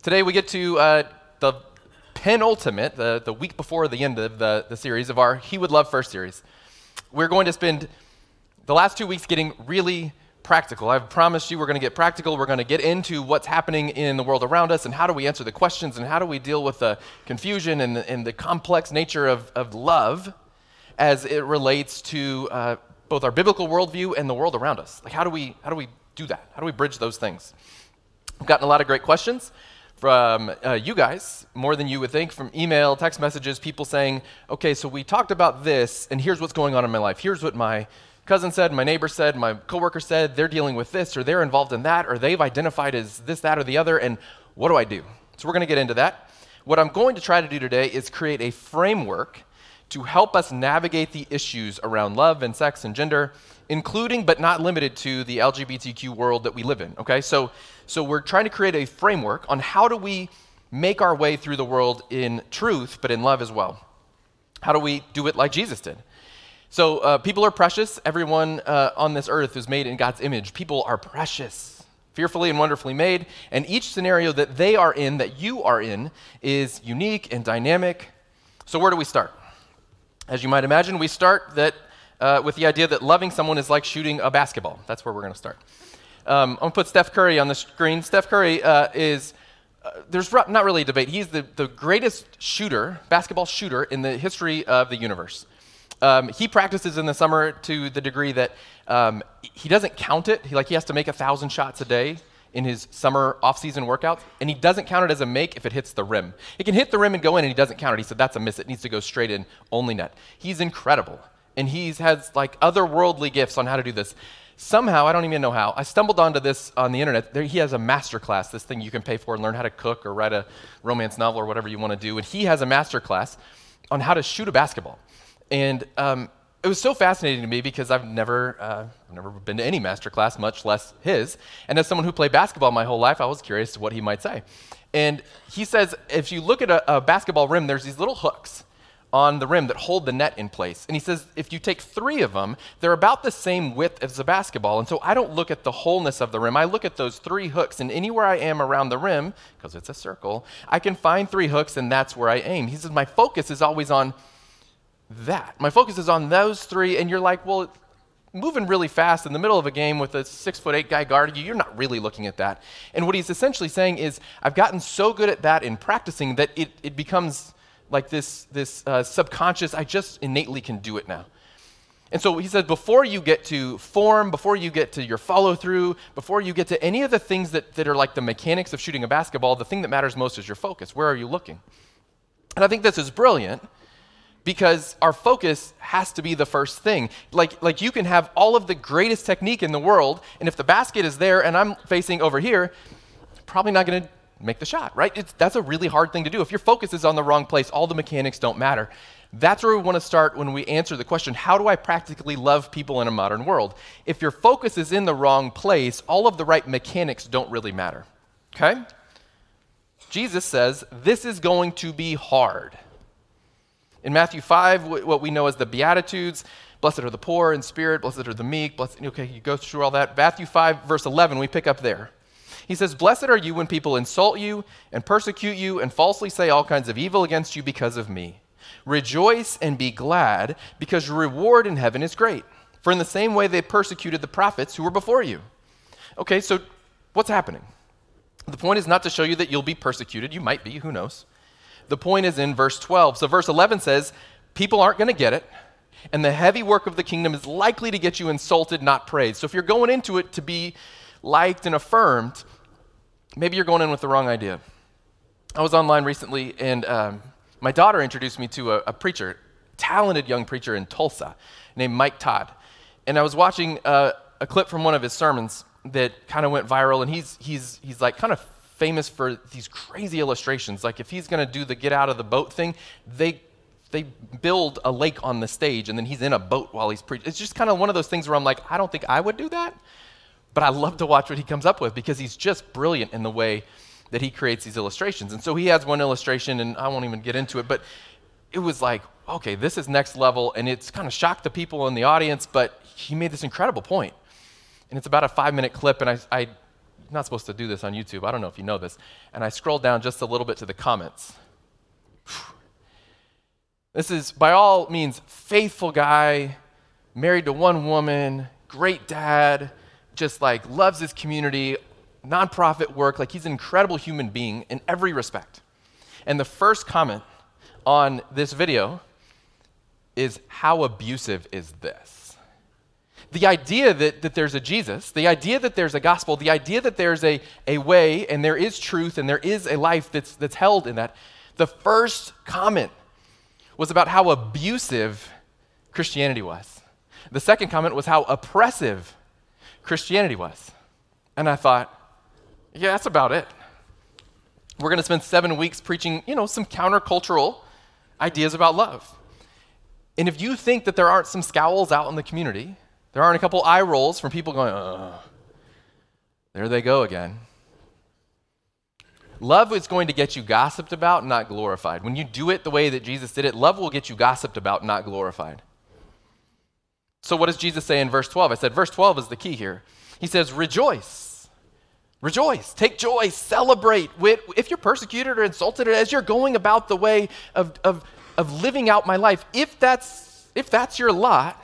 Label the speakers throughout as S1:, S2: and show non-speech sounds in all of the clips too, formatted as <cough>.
S1: Today we get to uh, the penultimate, the, the week before the end of the, the series of our He Would Love First series. We're going to spend the last two weeks getting really practical. I've promised you we're going to get practical. We're going to get into what's happening in the world around us and how do we answer the questions and how do we deal with the confusion and, and the complex nature of, of love as it relates to uh, both our biblical worldview and the world around us. Like, how do we, how do we do that? How do we bridge those things? We've gotten a lot of great questions from uh, you guys, more than you would think, from email, text messages, people saying, okay, so we talked about this, and here's what's going on in my life. Here's what my cousin said, my neighbor said, my coworker said, they're dealing with this, or they're involved in that, or they've identified as this, that, or the other, and what do I do? So we're going to get into that. What I'm going to try to do today is create a framework to help us navigate the issues around love and sex and gender, including but not limited to the LGBTQ world that we live in. Okay, so so we're trying to create a framework on how do we make our way through the world in truth, but in love as well. How do we do it like Jesus did? So uh, people are precious. Everyone uh, on this earth is made in God's image. People are precious, fearfully and wonderfully made, and each scenario that they are in, that you are in, is unique and dynamic. So where do we start? As you might imagine, we start that, uh, with the idea that loving someone is like shooting a basketball. That's where we're going to start. Um, I'm going to put Steph Curry on the screen. Steph Curry uh, is, uh, there's not really a debate. He's the, the greatest shooter, basketball shooter, in the history of the universe. Um, he practices in the summer to the degree that um, he doesn't count it. He, like, he has to make a thousand shots a day in his summer off-season workouts, and he doesn't count it as a make if it hits the rim. It can hit the rim and go in, and he doesn't count it. He said that's a miss. It needs to go straight in, only net. He's incredible, and he has like otherworldly gifts on how to do this. Somehow, I don't even know how, I stumbled onto this on the internet. There, he has a master class, this thing you can pay for and learn how to cook or write a romance novel or whatever you want to do. And he has a master class on how to shoot a basketball. And um, it was so fascinating to me because I've never, uh, I've never been to any master class, much less his. And as someone who played basketball my whole life, I was curious to what he might say. And he says, if you look at a, a basketball rim, there's these little hooks on the rim that hold the net in place. And he says, if you take three of them, they're about the same width as a basketball. And so I don't look at the wholeness of the rim. I look at those three hooks. And anywhere I am around the rim, because it's a circle, I can find three hooks and that's where I aim. He says, my focus is always on that. My focus is on those three, and you're like, well, moving really fast in the middle of a game with a six foot eight guy guarding you, you're not really looking at that. And what he's essentially saying is, I've gotten so good at that in practicing that it, it becomes like this, this uh, subconscious, I just innately can do it now. And so he says, before you get to form, before you get to your follow through, before you get to any of the things that, that are like the mechanics of shooting a basketball, the thing that matters most is your focus. Where are you looking? And I think this is brilliant because our focus has to be the first thing. Like, like you can have all of the greatest technique in the world, and if the basket is there and I'm facing over here, probably not going to make the shot, right? It's, that's a really hard thing to do. If your focus is on the wrong place, all the mechanics don't matter. That's where we want to start when we answer the question how do I practically love people in a modern world? If your focus is in the wrong place, all of the right mechanics don't really matter. Okay? Jesus says this is going to be hard. In Matthew 5, what we know as the Beatitudes, blessed are the poor in spirit, blessed are the meek, blessed, okay, you go through all that. Matthew 5, verse 11, we pick up there. He says, Blessed are you when people insult you and persecute you and falsely say all kinds of evil against you because of me. Rejoice and be glad, because your reward in heaven is great. For in the same way they persecuted the prophets who were before you. Okay, so what's happening? The point is not to show you that you'll be persecuted. You might be, who knows? The point is in verse 12. So, verse 11 says, People aren't going to get it, and the heavy work of the kingdom is likely to get you insulted, not praised. So, if you're going into it to be liked and affirmed, maybe you're going in with the wrong idea. I was online recently, and um, my daughter introduced me to a, a, preacher, talented young preacher in Tulsa named Mike Todd. And I was watching uh, a clip from one of his sermons that kind of went viral, and he's, he's, he's like kind of famous for these crazy illustrations. Like if he's going to do the get out of the boat thing, they they build a lake on the stage and then he's in a boat while he's preaching. It's just kind of one of those things where I'm like, I don't think I would do that, but I love to watch what he comes up with because he's just brilliant in the way that he creates these illustrations. And so he has one illustration, and I won't even get into it, but it was like, okay, this is next level, and it's kind of shocked the people in the audience, but he made this incredible point. And it's about a five minute clip, and I, I not supposed to do this on YouTube. I don't know if you know this. And I scrolled down just a little bit to the comments. <sighs> This is, by all means, faithful guy, married to one woman, great dad, just like loves his community, nonprofit work. Like he's an incredible human being in every respect. And the first comment on this video is how abusive is this? The idea that, that there's a Jesus, the idea that there's a gospel, the idea that there's a, a way and there is truth and there is a life that's, that's held in that, the first comment was about how abusive Christianity was. The second comment was how oppressive Christianity was. And I thought, yeah, that's about it. We're going to spend seven weeks preaching, you know, some countercultural ideas about love. And if you think that there aren't some scowls out in the community, there aren't a couple eye rolls from people going, Ugh, there they go again. Love is going to get you gossiped about, not glorified. When you do it the way that Jesus did it, love will get you gossiped about, not glorified. So, what does Jesus say in verse 12? I said, verse 12 is the key here. He says, Rejoice Rejoice, take joy, celebrate. If you're persecuted or insulted, as you're going about the way of, of, of living out my life, if that's, if that's your lot,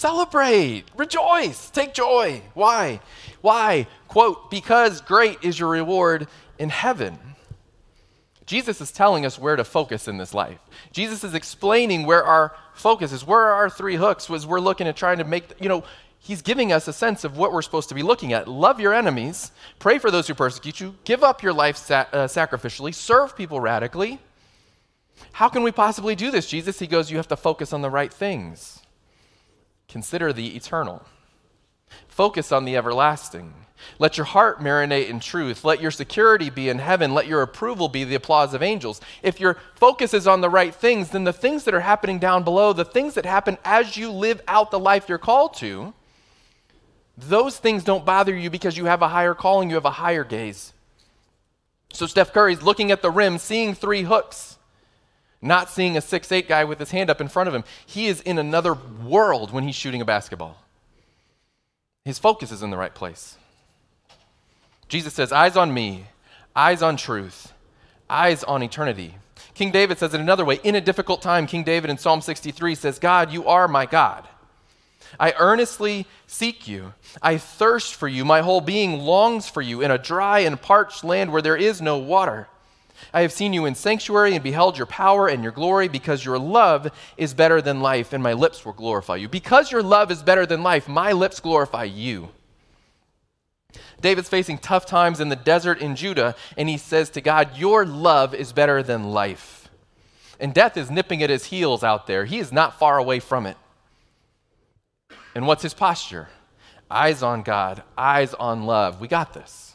S1: celebrate, rejoice, take joy. Why? Why? Quote, because great is your reward in heaven. Jesus is telling us where to focus in this life. Jesus is explaining where our focus is, where are our three hooks was we're looking at trying to make, you know, he's giving us a sense of what we're supposed to be looking at. Love your enemies, pray for those who persecute you, give up your life sa- uh, sacrificially, serve people radically. How can we possibly do this, Jesus? He goes, You have to focus on the right things. Consider the eternal. Focus on the everlasting. Let your heart marinate in truth. Let your security be in heaven. Let your approval be the applause of angels. If your focus is on the right things, then the things that are happening down below, the things that happen as you live out the life you're called to, those things don't bother you because you have a higher calling, you have a higher gaze. So Steph Curry's looking at the rim, seeing three hooks, not seeing a six-eight guy with his hand up in front of him. He is in another world when he's shooting a basketball. His focus is in the right place. Jesus says, Eyes on me, eyes on truth, eyes on eternity. King David says it another way. In a difficult time, King David in Psalm 63 says, God, you are my God. I earnestly seek you. I thirst for you. My whole being longs for you in a dry and parched land where there is no water. I have seen you in sanctuary and beheld your power and your glory because your love is better than life, and my lips will glorify you. Because your love is better than life, my lips glorify you. David's facing tough times in the desert in Judah, and he says to God, Your love is better than life. And death is nipping at his heels out there. He is not far away from it. And what's his posture? Eyes on God, eyes on love. We got this.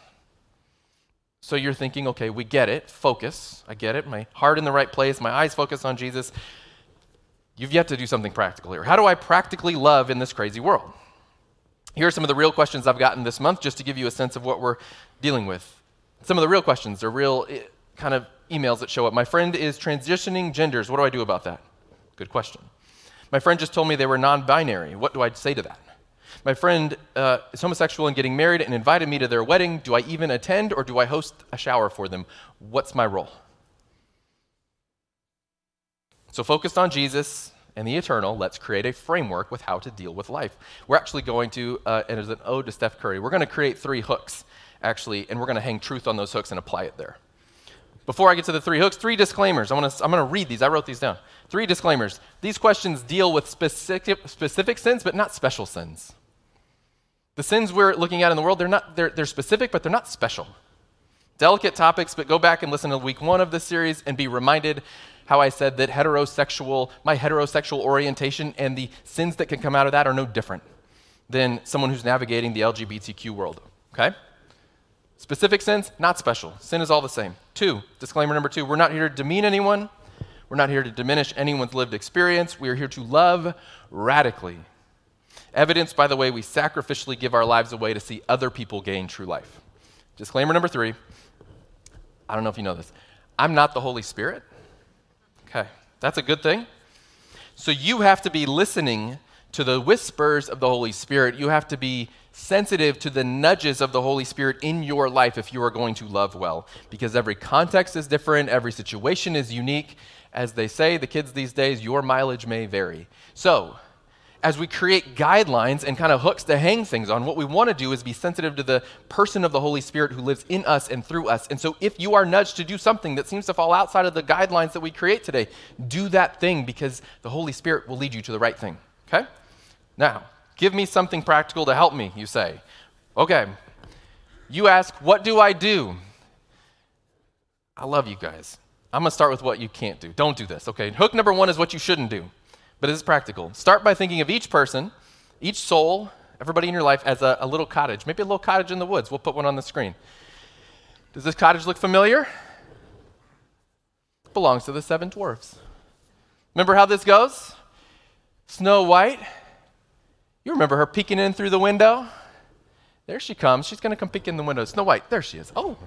S1: So you're thinking, okay, we get it. Focus. I get it. My heart in the right place, my eyes focus on Jesus. You've yet to do something practical here. How do I practically love in this crazy world? Here are some of the real questions I've gotten this month just to give you a sense of what we're dealing with. Some of the real questions are real eh, kind of emails that show up. My friend is transitioning genders. What do I do about that? Good question. My friend just told me they were non binary. What do I say to that? My friend uh, is homosexual and getting married and invited me to their wedding. Do I even attend or do I host a shower for them? What's my role? So, focused on Jesus and the eternal, let's create a framework with how to deal with life. We're actually going to, uh, and as an ode to Steph Curry, we're going to create three hooks, actually, and we're going to hang truth on those hooks and apply it there. Before I get to the three hooks, three disclaimers. I am going to read these. I wrote these down. Three disclaimers. These questions deal with specific, specific sins, but not special sins. The sins we're looking at in the world, they're, not, they're, they're specific, but they're not special. Delicate topics, but go back and listen to week one of this series and be reminded how I said that heterosexual, my heterosexual orientation and the sins that can come out of that are no different than someone who's navigating the LGBTQ world. Okay? Specific sins, not special. Sin is all the same. Two, disclaimer number two, we're not here to demean anyone. We're not here to diminish anyone's lived experience. We are here to love radically. Evidenced by the way we sacrificially give our lives away to see other people gain true life. Disclaimer number three I don't know if you know this. I'm not the Holy Spirit. Okay, that's a good thing. So you have to be listening to the whispers of the Holy Spirit. You have to be sensitive to the nudges of the Holy Spirit in your life if you are going to love well. Because every context is different, every situation is unique. As they say, the kids these days, your mileage may vary. So, as we create guidelines and kind of hooks to hang things on, what we want to do is be sensitive to the person of the Holy Spirit who lives in us and through us. And so, if you are nudged to do something that seems to fall outside of the guidelines that we create today, do that thing because the Holy Spirit will lead you to the right thing. Okay? Now, give me something practical to help me, you say. Okay. You ask, What do I do? I love you guys. I'm going to start with what you can't do. Don't do this, okay? Hook number one is what you shouldn't do but it's practical. Start by thinking of each person, each soul, everybody in your life as a, a, little cottage, maybe a little cottage in the woods. We'll put one on the screen. Does this cottage look familiar? It belongs to the seven dwarfs. Remember how this goes? Snow White. You remember her peeking in through the window? There she comes. She's going to come peek in the window. Snow White, there she is. Oh.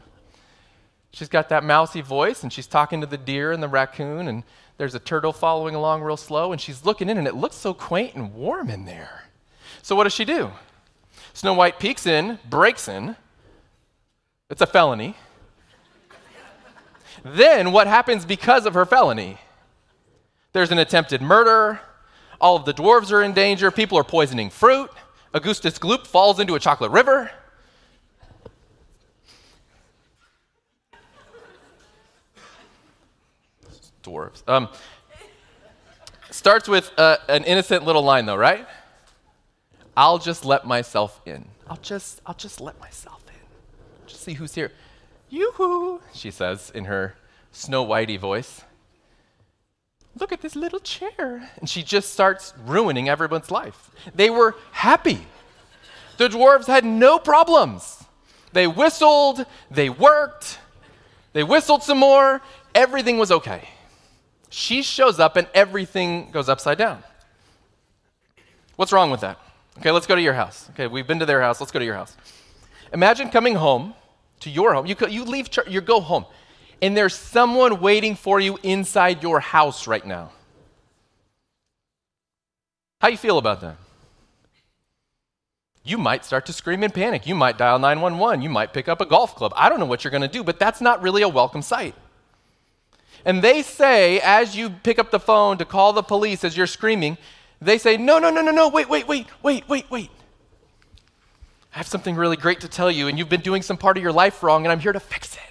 S1: She's got that mousy voice, and she's talking to the deer and the raccoon, and there's a turtle following along real slow, and she's looking in, and it looks so quaint and warm in there. So, what does she do? Snow White peeks in, breaks in. It's a felony. then, what happens because of her felony? There's an attempted murder. All of the dwarves are in danger. People are poisoning fruit. Augustus Gloop falls into a chocolate river. Dwarves. Um, starts with uh, an innocent little line, though, right? I'll just let myself in. I'll just, I'll just let myself in. Just see who's here. Yoo-hoo, she says in her Snow Whitey voice. Look at this little chair. And she just starts ruining everyone's life. They were happy. The dwarves had no problems. They whistled, they worked, they whistled some more, everything was okay. She shows up and everything goes upside down. What's wrong with that? Okay, let's go to your house. Okay, we've been to their house. Let's go to your house. Imagine coming home to your home. You, you leave, you go home, and there's someone waiting for you inside your house right now. How you feel about that? You might start to scream in panic. You might dial 911. You might pick up a golf club. I don't know what you're going to do, but that's not really a welcome sight. And they say, as you pick up the phone to call the police as you're screaming, they say, No, no, no, no, no, wait, wait, wait, wait, wait, wait. I have something really great to tell you, and you've been doing some part of your life wrong, and I'm here to fix it.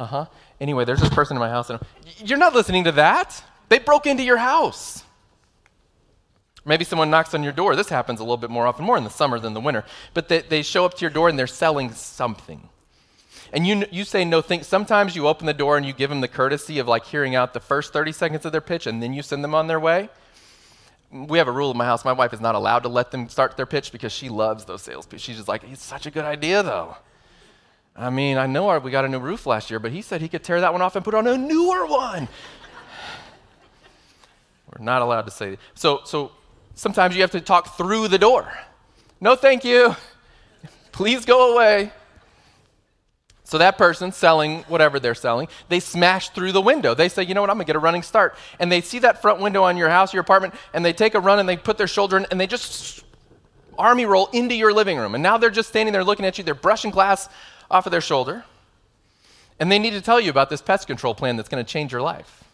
S1: Uh huh. Anyway, there's this person in my house, and I'm, you're not listening to that. They broke into your house. Maybe someone knocks on your door. This happens a little bit more often, more in the summer than the winter. But they, they show up to your door and they're selling something and you, you say no think sometimes you open the door and you give them the courtesy of like hearing out the first 30 seconds of their pitch and then you send them on their way. We have a rule in my house my wife is not allowed to let them start their pitch because she loves those sales pitch she's just like it's such a good idea though. I mean i know our, we got a new roof last year but he said he could tear that one off and put on a newer one. <sighs> We're not allowed to say so so sometimes you have to talk through the door. No thank you. Please go away so that person selling whatever they're selling, they smash through the window. They say, you know what, I'm gonna get a running start. And they see that front window on your house, your apartment, and they take a run and they put their shoulder in and they just army roll into your living room. And now they're just standing there looking at you, they're brushing glass off of their shoulder. And they need to tell you about this pest control plan that's gonna change your life.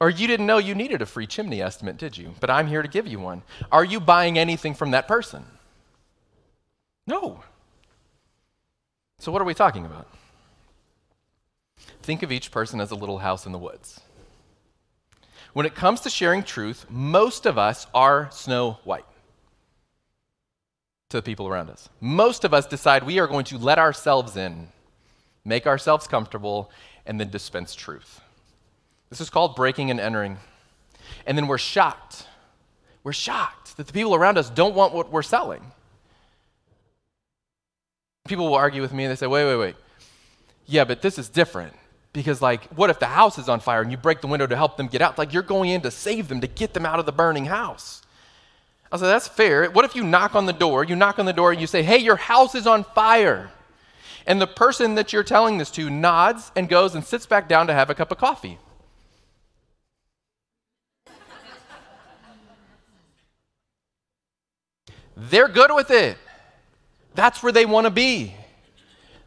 S1: Or you didn't know you needed a free chimney estimate, did you? But I'm here to give you one. Are you buying anything from that person? No. So, what are we talking about? Think of each person as a little house in the woods. When it comes to sharing truth, most of us are snow white to the people around us. Most of us decide we are going to let ourselves in, make ourselves comfortable, and then dispense truth. This is called breaking and entering. And then we're shocked We're shocked that the people around us don't want what we're selling. People will argue with me and they say, wait, wait, wait. Yeah, but this is different. Because, like, what if the house is on fire and you break the window to help them get out? Like, you're going in to save them, to get them out of the burning house. I said, that's fair. What if you knock on the door? You knock on the door and you say, hey, your house is on fire. And the person that you're telling this to nods and goes and sits back down to have a cup of coffee. They're good with it. That's where they want to be.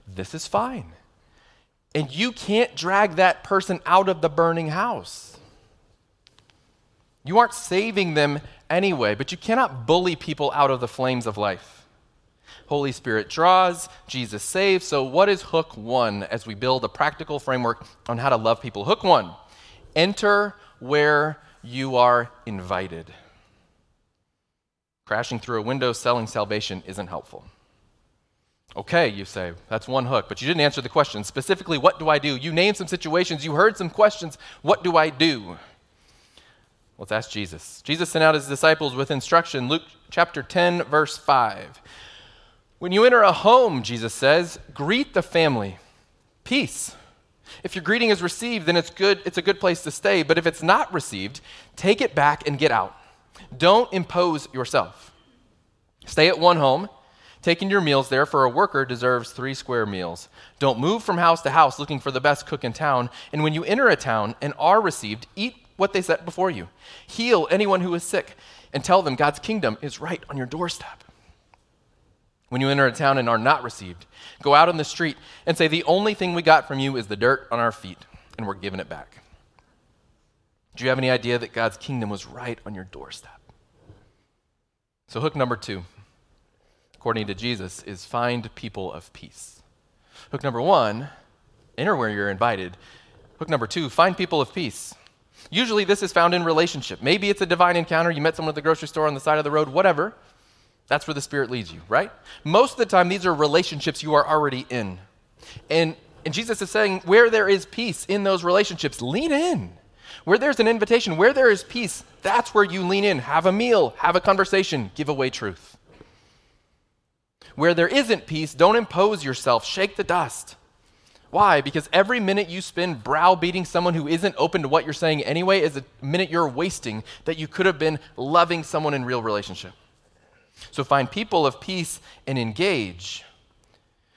S1: This is fine. And you can't drag that person out of the burning house. You aren't saving them anyway, but you cannot bully people out of the flames of life. Holy Spirit draws, Jesus saves. So, what is hook one as we build a practical framework on how to love people? Hook one enter where you are invited. Crashing through a window selling salvation isn't helpful. Okay, you say, that's one hook, but you didn't answer the question. Specifically, what do I do? You named some situations, you heard some questions. What do I do? Let's ask Jesus. Jesus sent out his disciples with instruction. Luke chapter 10, verse 5. When you enter a home, Jesus says, greet the family. Peace. If your greeting is received, then it's good, it's a good place to stay. But if it's not received, take it back and get out. Don't impose yourself. Stay at one home, taking your meals there, for a worker deserves three square meals. Don't move from house to house looking for the best cook in town. And when you enter a town and are received, eat what they set before you. Heal anyone who is sick, and tell them God's kingdom is right on your doorstep. When you enter a town and are not received, go out on the street and say, The only thing we got from you is the dirt on our feet, and we're giving it back. Do you have any idea that God's kingdom was right on your doorstep? So, hook number two, according to Jesus, is find people of peace. Hook number one, enter where you're invited. Hook number two, find people of peace. Usually, this is found in relationship. Maybe it's a divine encounter. You met someone at the grocery store on the side of the road, whatever. That's where the Spirit leads you, right? Most of the time, these are relationships you are already in. And, and Jesus is saying, where there is peace in those relationships, lean in. Where there's an invitation, where there is peace, that's where you lean in. Have a meal, have a conversation, give away truth. Where there isn't peace, don't impose yourself, shake the dust. Why? Because every minute you spend browbeating someone who isn't open to what you're saying anyway is a minute you're wasting that you could have been loving someone in real relationship. So find people of peace and engage.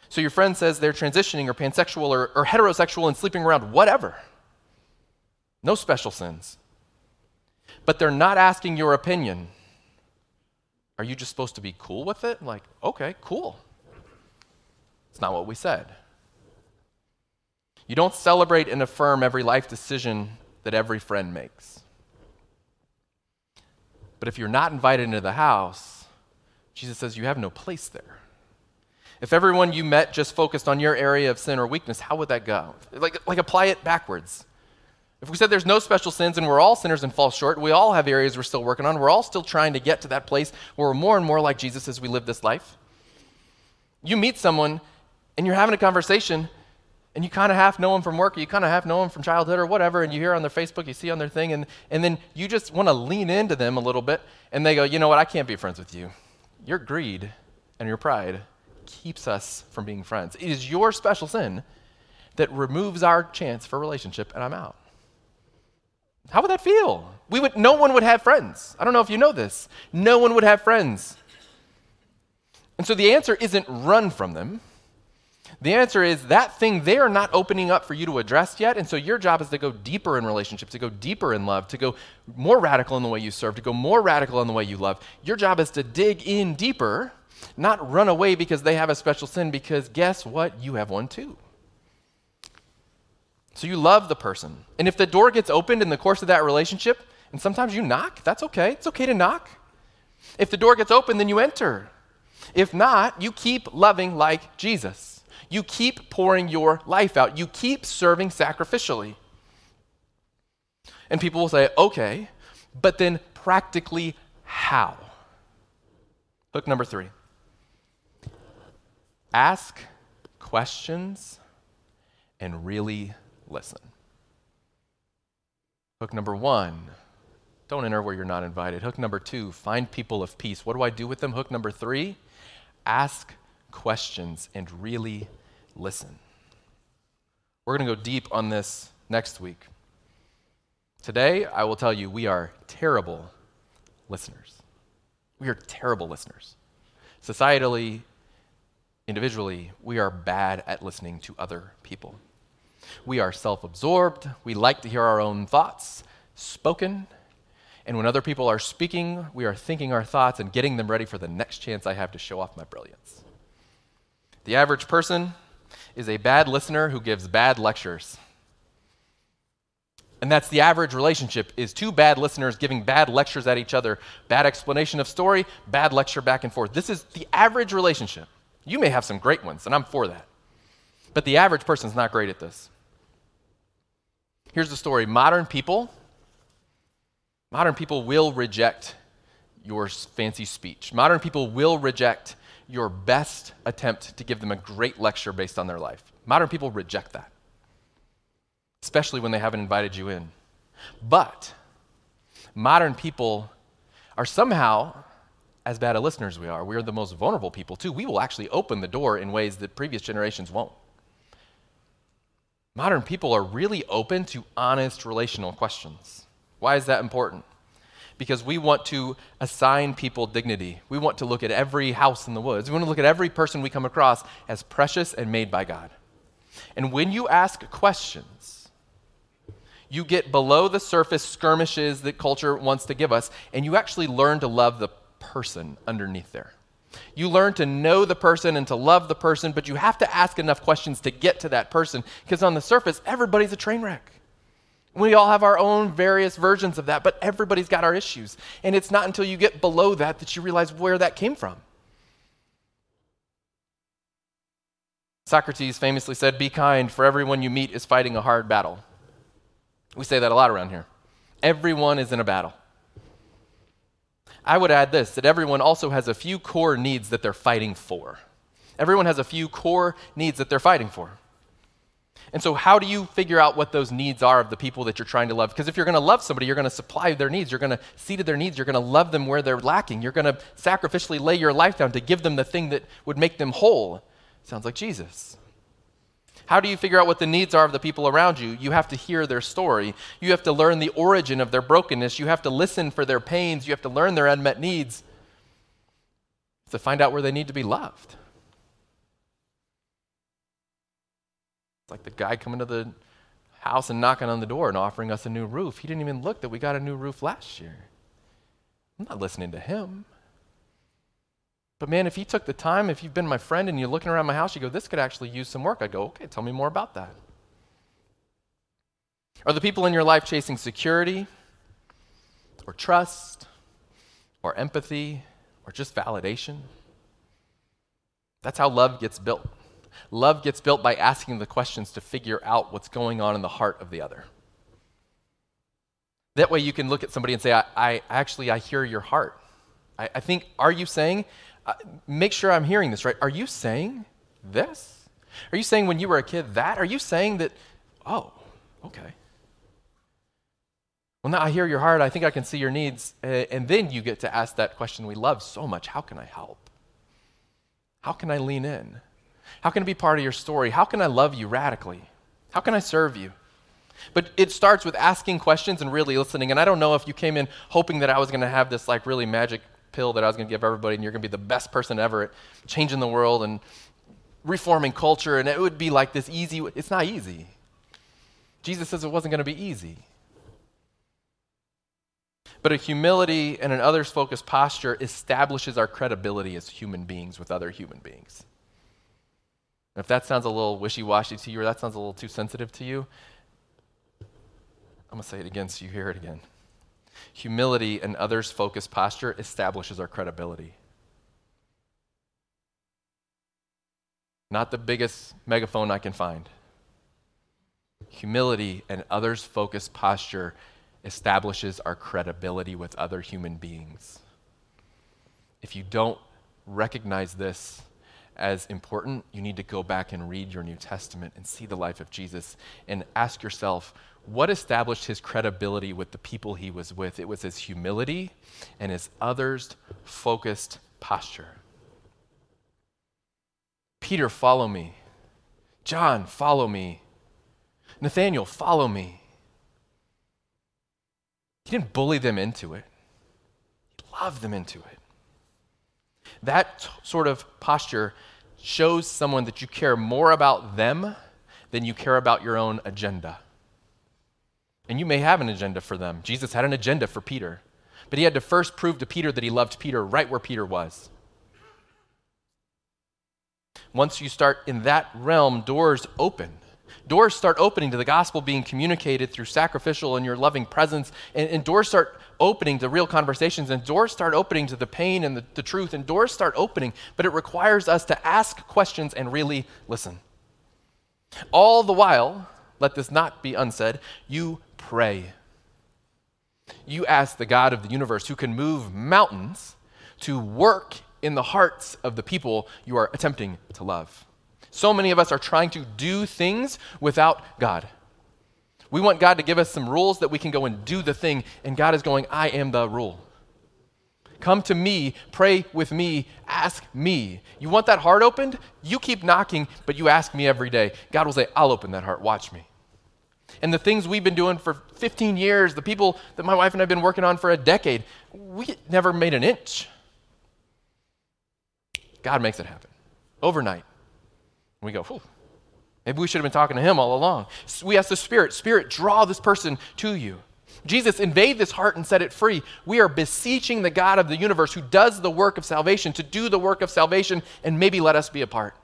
S1: So your friend says they're transitioning or pansexual or, or heterosexual and sleeping around, whatever. No special sins. But they're not asking your opinion. Are you just supposed to be cool with it? Like, okay, cool. It's not what we said. You don't celebrate and affirm every life decision that every friend makes. But if you're not invited into the house, Jesus says you have no place there. If everyone you met just focused on your area of sin or weakness, how would that go? Like, like apply it backwards. If we said there's no special sins and we're all sinners and fall short, we all have areas we're still working on. We're all still trying to get to that place where we're more and more like Jesus as we live this life. You meet someone and you're having a conversation and you kind of half know them from work, or you kind of half know them from childhood or whatever, and you hear on their Facebook, you see on their thing, and, and then you just want to lean into them a little bit, and they go, you know what, I can't be friends with you. Your greed and your pride keeps us from being friends. It is your special sin that removes our chance for relationship, and I'm out. How would that feel? We would, no one would have friends. I don't know if you know this. No one would have friends. And so the answer isn't run from them. The answer is that thing they are not opening up for you to address yet. And so your job is to go deeper in relationships, to go deeper in love, to go more radical in the way you serve, to go more radical in the way you love. Your job is to dig in deeper, not run away because they have a special sin, because guess what? You have one too. So you love the person. And if the door gets opened in the course of that relationship, and sometimes you knock, that's okay. It's okay to knock. If the door gets open, then you enter. If not, you keep loving like Jesus. You keep pouring your life out. You keep serving sacrificially. And people will say, okay, but then practically how? Hook number three ask questions and really listen. Hook number one don't enter where you're not invited. Hook number two, find people of peace. What do I do with them? Hook number three, ask questions and really listen. We're going to go deep on this next week. Today, I will tell you we are terrible listeners. We are terrible listeners. Societally, individually, we are bad at listening to other people. We are self absorbed. We like to hear our own thoughts spoken. And when other people are speaking, we are thinking our thoughts and getting them ready for the next chance I have to show off my brilliance. The average person is a bad listener who gives bad lectures. And that's the average relationship is two bad listeners giving bad lectures at each other, bad explanation of story, bad lecture back and forth. This is the average relationship. You may have some great ones, and I'm for that. But the average person's not great at this. Here's the story. Modern people modern people will reject your fancy speech. Modern people will reject your best attempt to give them a great lecture based on their life. Modern people reject that especially when they haven't invited you in. But modern people are somehow as bad a listeners as we are. We are the most vulnerable people, too. We will actually open the door in ways that previous generations won't. Modern people are really open to honest relational questions. Why is that important? Because we want to assign people dignity. We want to look at every house in the woods. We want to look at every person we come across as precious and made by God. And when you ask questions, you get below the surface skirmishes that culture wants to give us, and you actually learn to love the person underneath there. You learn to know the person and to love the person, but you have to ask enough questions to get to that person because on the surface, everybody's a train wreck. We all have our own various versions of that, but everybody's got our issues. And it's not until you get below that that you realize where that came from. Socrates famously said, Be kind, for everyone you meet is fighting a hard battle. We say that a lot around here. Everyone is in a battle. I would add this that everyone also has a few core needs that they're fighting for. Everyone has a few core needs that they're fighting for. And so, how do you figure out what those needs are of the people that you're trying to love? Because if you're going to love somebody, you're going to supply their needs. You're going to see to their needs. You're going to love them where they're lacking. You're going to sacrificially lay your life down to give them the thing that would make them whole. Sounds like Jesus. How do you figure out what the needs are of the people around you? You have to hear their story. You have to learn the origin of their brokenness. You have to listen for their pains. You have to learn their unmet needs to find out where they need to be loved. It's like the guy coming to the house and knocking on the door and offering us a new roof. He didn't even look that we got a new roof last year. I'm not listening to him. But man, if he took the time, if you've been my friend and you're looking around my house, you go, this could actually use some work. I'd go, okay, tell me more about that. Are the people in your life chasing security or trust or empathy or just validation? That's how love gets built. Love gets built by asking the questions to figure out what's going on in the heart of the other. That way you can look at somebody and say, I, I actually, I hear your heart. I, I think, are you saying make sure I'm hearing this right. Are you saying this? Are you saying when you were a kid that? Are you saying that, oh, okay. Well, now I hear your heart. I think I can see your needs. And then you get to ask that question we love so much How can I help? How can I lean in? How can I be part of your story? How can I love you radically? How can I serve you? But it starts with asking questions and really listening. And I don't know if you came in hoping that I was going to have this like really magic pill that I was going to give everybody, and you're going to be the best person ever at changing the world and reforming culture, and it would be like this easy. It's not easy. Jesus says it wasn't going to be easy. But a humility and an others focused posture establishes our credibility as human beings with other human beings. And if that sounds a little wishy washy to you or that sounds a little too sensitive to you, I'm going to say it again so you hear it again humility, and others focused posture establishes our credibility. Not the biggest megaphone I can find. Humility and others focused posture establishes our credibility with other human beings. If you don't recognize this as important, you need to go back and read your New Testament and see the life of Jesus and ask yourself what established his credibility with the people he was with? It was his humility and his others focused posture. Peter, follow me. John, follow me. Nathaniel, follow me. He didn't bully them into it, he loved them into it. That t- sort of posture shows someone that you care more about them than you care about your own agenda. And you may have an agenda for them. Jesus had an agenda for Peter, but he had to first prove to Peter that he loved Peter right where Peter was. Once you start in that realm, doors open. Doors start opening to the gospel being communicated through sacrificial and your loving presence, and, and doors start opening to real conversations, and doors start opening to the pain and the, the truth, and doors start opening, but it requires us to ask questions and really listen. All the while, let this not be unsaid, you pray. You ask the God of the universe who can move mountains to work in the hearts of the people you are attempting to love. So many of us are trying to do things without God. We want God to give us some rules that we can go and do the thing, and God is going, I am the rule. Come to me, pray with me, ask me. You want that heart opened? You keep knocking, but you ask me every day. God will say, I'll open that heart. Watch me. And the things we've been doing for 15 years, the people that my wife and I have been working on for a decade, we never made an inch. God makes it happen overnight. We go, Whew. maybe we should have been talking to him all along. So we ask the Spirit, Spirit, draw this person to you. Jesus, invade this heart and set it free. We are beseeching the God of the universe who does the work of salvation to do the work of salvation and maybe let us be a part.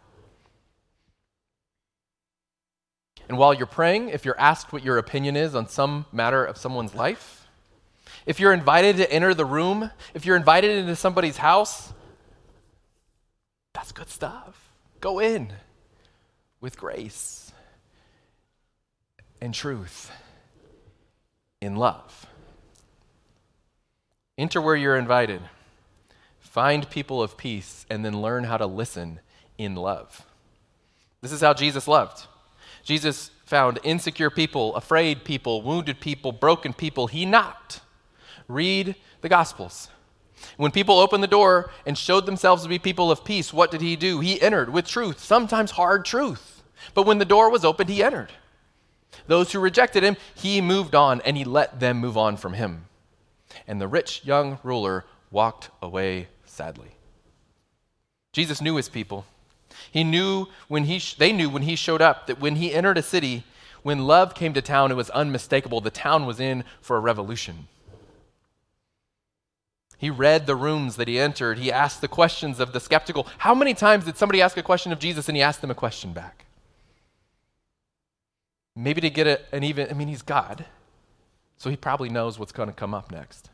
S1: And while you're praying, if you're asked what your opinion is on some matter of someone's life, if you're invited to enter the room, if you're invited into somebody's house, that's good stuff. Go in with grace and truth in love. Enter where you're invited. Find people of peace and then learn how to listen in love. This is how Jesus loved. Jesus found insecure people, afraid people, wounded people, broken people. He knocked. Read the Gospels. When people opened the door and showed themselves to be people of peace, what did he do? He entered with truth, sometimes hard truth. But when the door was opened, he entered. Those who rejected him, he moved on and he let them move on from him. And the rich young ruler walked away sadly. Jesus knew his people. He knew when he sh- they knew when he showed up that when he entered a city, when love came to town, it was unmistakable. The town was in for a revolution. He read the rooms that he entered. He asked the questions of the skeptical. How many times did somebody ask a question of Jesus and he asked them a question back? Maybe to get a, an even, I mean, he's God, so he probably knows what's going to come up next.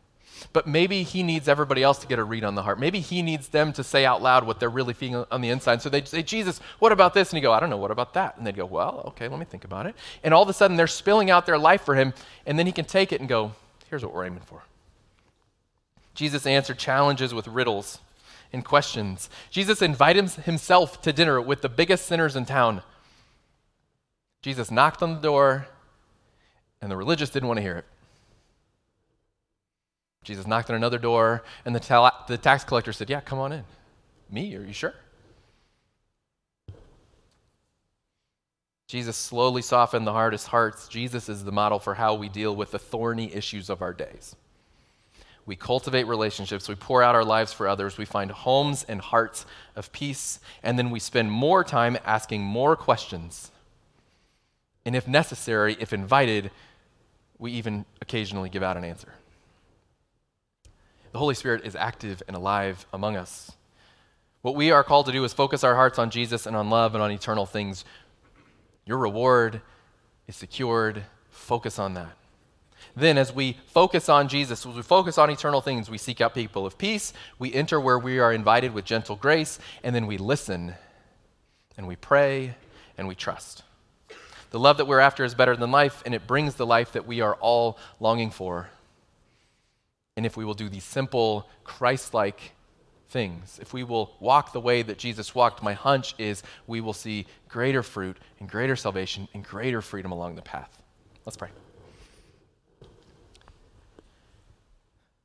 S1: But maybe he needs everybody else to get a read on the heart. Maybe he needs them to say out loud what they're really feeling on the inside. So they say, Jesus, what about this? And he go, I don't know, what about that? And they'd go, Well, okay, let me think about it. And all of a sudden they're spilling out their life for him, and then he can take it and go, Here's what we're aiming for. Jesus answered challenges with riddles and questions. Jesus invited himself to dinner with the biggest sinners in town. Jesus knocked on the door, and the religious didn't want to hear it. Jesus knocked on another door, and the, ta- the tax collector said, Yeah, come on in. Me? Are you sure? Jesus slowly softened the hardest hearts. Jesus is the model for how we deal with the thorny issues of our days. We cultivate relationships, we pour out our lives for others, we find homes and hearts of peace, and then we spend more time asking more questions. And if necessary, if invited, we even occasionally give out an answer. The Holy Spirit is active and alive among us. What we are called to do is focus our hearts on Jesus and on love and on eternal things. Your reward is secured. Focus on that. Then, as we focus on Jesus, as we focus on eternal things, we seek out people of peace. We enter where we are invited with gentle grace, and then we listen and we pray and we trust. The love that we're after is better than life, and it brings the life that we are all longing for. And if we will do these simple, Christ like things, if we will walk the way that Jesus walked, my hunch is we will see greater fruit and greater salvation and greater freedom along the path. Let's pray.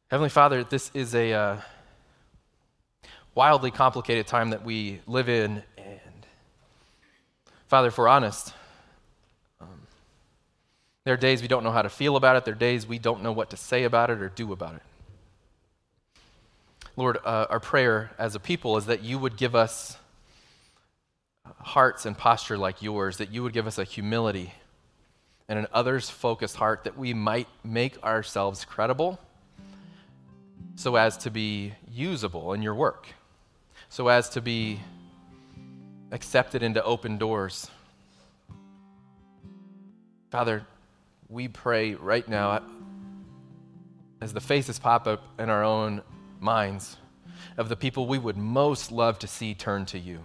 S1: Heavenly Father, this is a uh, wildly complicated time that we live in. And Father, if we're honest, there are days we don't know how to feel about it. There are days we don't know what to say about it or do about it. Lord, uh, our prayer as a people is that you would give us hearts and posture like yours, that you would give us a humility and an others focused heart that we might make ourselves credible so as to be usable in your work, so as to be accepted into open doors. Father, we pray right now as the faces pop up in our own minds of the people we would most love to see turn to you.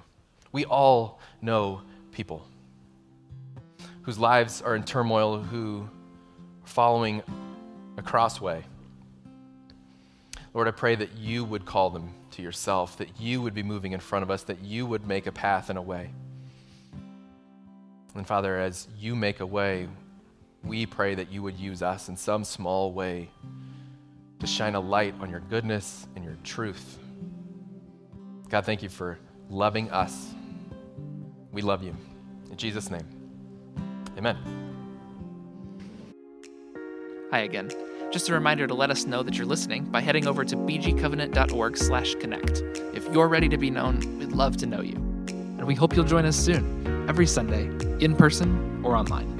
S1: We all know people whose lives are in turmoil, who are following a crossway Lord, I pray that you would call them to yourself, that you would be moving in front of us, that you would make a path and a way. And Father, as you make a way, we pray that you would use us in some small way to shine a light on your goodness and your truth. God, thank you for loving us. We love you. In Jesus' name, amen.
S2: Hi again. Just a reminder to let us know that you're listening by heading over to bgcovenant.org slash connect. If you're ready to be known, we'd love to know you. And we hope you'll join us soon, every Sunday, in person or online.